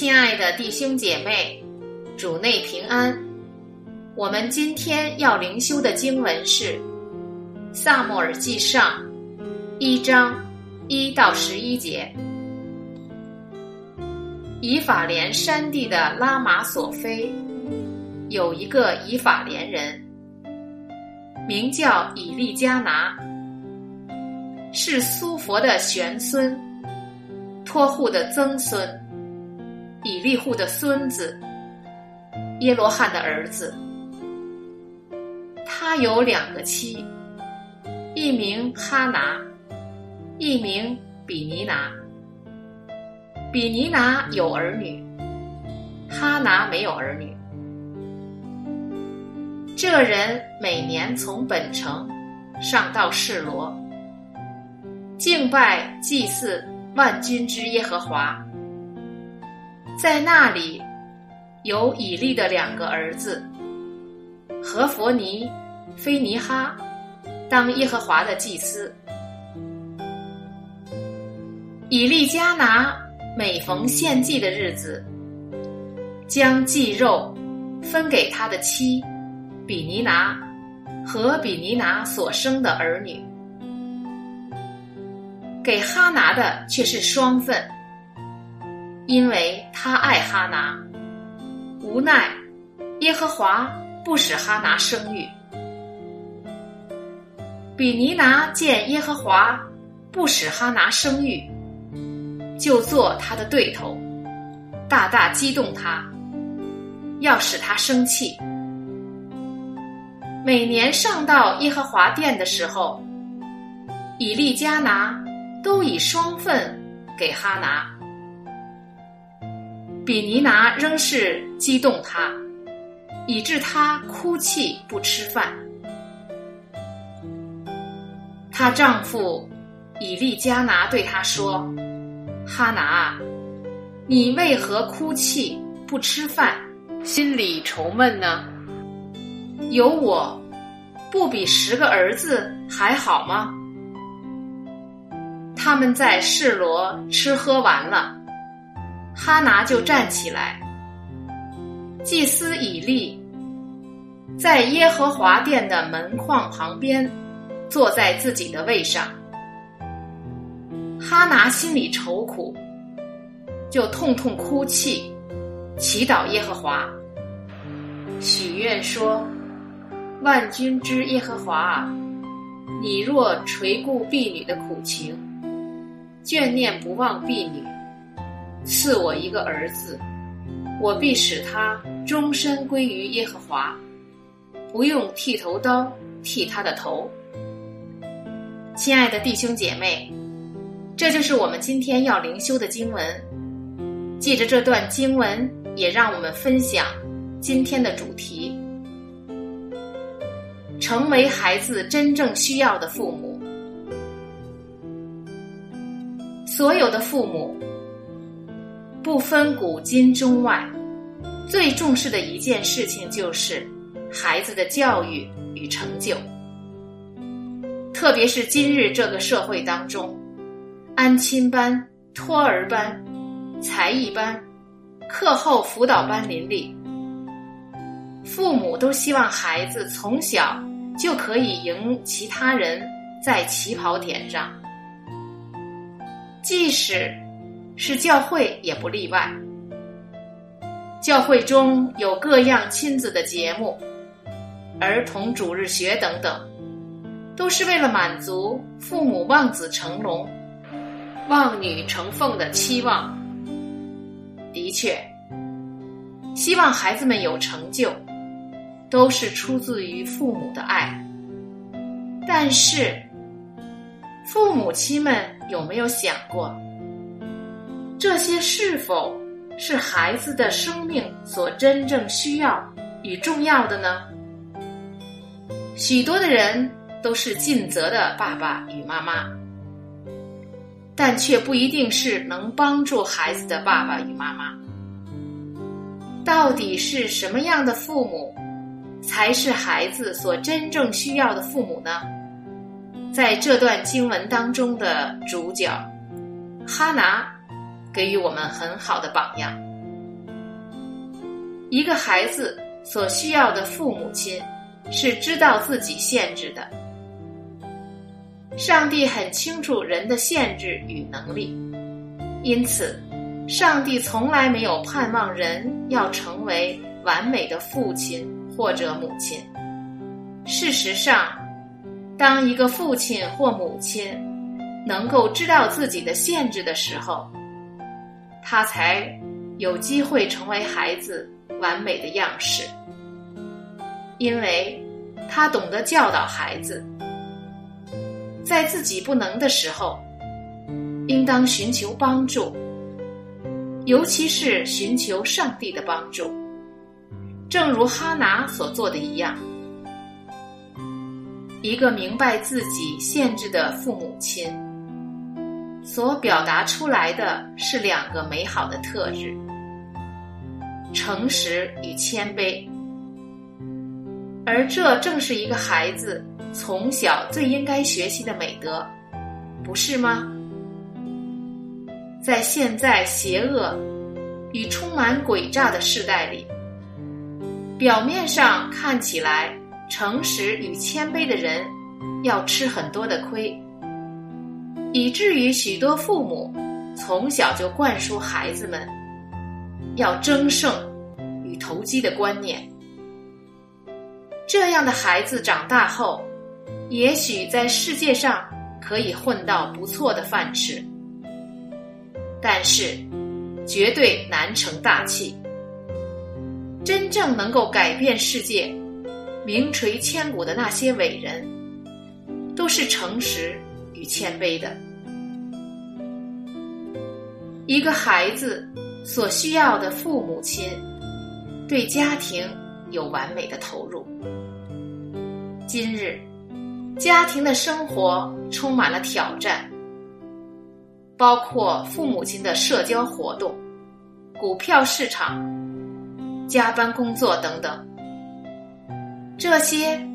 亲爱的弟兄姐妹，主内平安。我们今天要灵修的经文是《萨默尔记上》一章一到十一节。以法莲山地的拉玛索菲有一个以法莲人，名叫以利加拿，是苏佛的玄孙，托户的曾孙。以利户的孙子，耶罗汉的儿子，他有两个妻，一名哈拿，一名比尼拿。比尼拿有儿女，哈拿没有儿女。这人每年从本城上到示罗，敬拜祭祀万军之耶和华。在那里，有以利的两个儿子何佛尼、菲尼哈，当耶和华的祭司。以利加拿每逢献祭的日子，将祭肉分给他的妻比尼拿和比尼拿所生的儿女，给哈拿的却是双份。因为他爱哈拿，无奈耶和华不使哈拿生育。比尼拿见耶和华不使哈拿生育，就做他的对头，大大激动他，要使他生气。每年上到耶和华殿的时候，以利加拿都以双份给哈拿。比尼拿仍是激动他，以致他哭泣不吃饭。她丈夫以利加拿对她说：“哈拿，你为何哭泣不吃饭，心里愁闷呢？有我，不比十个儿子还好吗？”他们在示罗吃喝完了。哈拿就站起来，祭司以利在耶和华殿的门框旁边，坐在自己的位上。哈拿心里愁苦，就痛痛哭泣，祈祷耶和华，许愿说：“万军之耶和华，你若垂顾婢女的苦情，眷念不忘婢女。”赐我一个儿子，我必使他终身归于耶和华，不用剃头刀剃他的头。亲爱的弟兄姐妹，这就是我们今天要灵修的经文。借着这段经文，也让我们分享今天的主题：成为孩子真正需要的父母。所有的父母。不分古今中外，最重视的一件事情就是孩子的教育与成就。特别是今日这个社会当中，安亲班、托儿班、才艺班、课后辅导班林立，父母都希望孩子从小就可以赢其他人在起跑点上，即使。是教会也不例外。教会中有各样亲子的节目，儿童主日学等等，都是为了满足父母望子成龙、望女成凤的期望。的确，希望孩子们有成就，都是出自于父母的爱。但是，父母亲们有没有想过？这些是否是孩子的生命所真正需要与重要的呢？许多的人都是尽责的爸爸与妈妈，但却不一定是能帮助孩子的爸爸与妈妈。到底是什么样的父母，才是孩子所真正需要的父母呢？在这段经文当中的主角哈拿。给予我们很好的榜样。一个孩子所需要的父母亲是知道自己限制的。上帝很清楚人的限制与能力，因此，上帝从来没有盼望人要成为完美的父亲或者母亲。事实上，当一个父亲或母亲能够知道自己的限制的时候，他才有机会成为孩子完美的样式，因为他懂得教导孩子，在自己不能的时候，应当寻求帮助，尤其是寻求上帝的帮助，正如哈拿所做的一样。一个明白自己限制的父母亲。所表达出来的是两个美好的特质：诚实与谦卑。而这正是一个孩子从小最应该学习的美德，不是吗？在现在邪恶与充满诡诈的时代里，表面上看起来诚实与谦卑的人要吃很多的亏。以至于许多父母从小就灌输孩子们要争胜与投机的观念。这样的孩子长大后，也许在世界上可以混到不错的饭吃，但是绝对难成大器。真正能够改变世界、名垂千古的那些伟人，都是诚实。与谦卑的，一个孩子所需要的父母亲，对家庭有完美的投入。今日，家庭的生活充满了挑战，包括父母亲的社交活动、股票市场、加班工作等等，这些。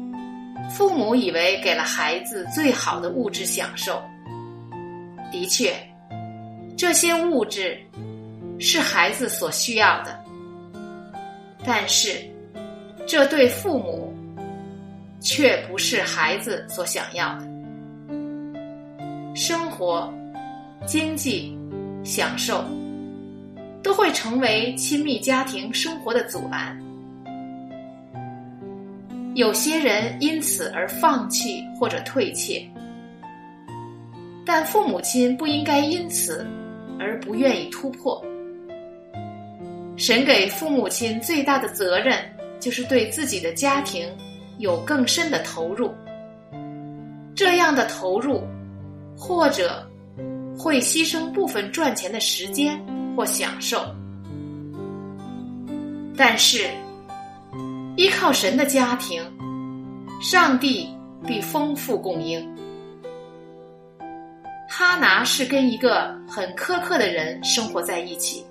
父母以为给了孩子最好的物质享受，的确，这些物质是孩子所需要的，但是这对父母却不是孩子所想要的。生活、经济、享受都会成为亲密家庭生活的阻拦。有些人因此而放弃或者退却，但父母亲不应该因此而不愿意突破。神给父母亲最大的责任，就是对自己的家庭有更深的投入。这样的投入，或者会牺牲部分赚钱的时间或享受，但是。依靠神的家庭，上帝必丰富供应。哈拿是跟一个很苛刻的人生活在一起，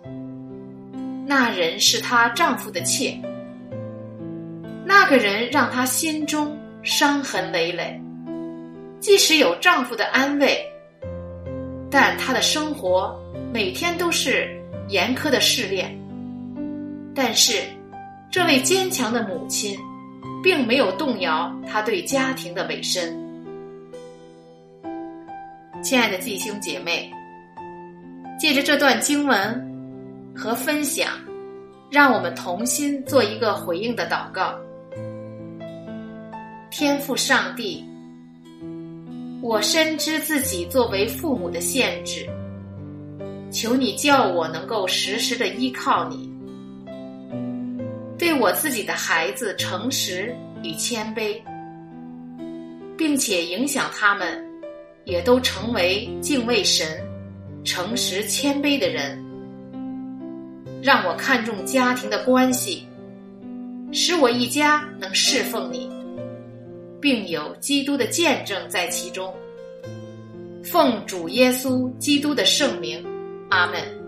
那人是她丈夫的妾，那个人让她心中伤痕累累。即使有丈夫的安慰，但她的生活每天都是严苛的试炼。但是。这位坚强的母亲，并没有动摇她对家庭的委身。亲爱的弟兄姐妹，借着这段经文和分享，让我们同心做一个回应的祷告。天父上帝，我深知自己作为父母的限制，求你叫我能够时时的依靠你。对我自己的孩子诚实与谦卑，并且影响他们，也都成为敬畏神、诚实谦卑的人。让我看重家庭的关系，使我一家能侍奉你，并有基督的见证在其中。奉主耶稣基督的圣名，阿门。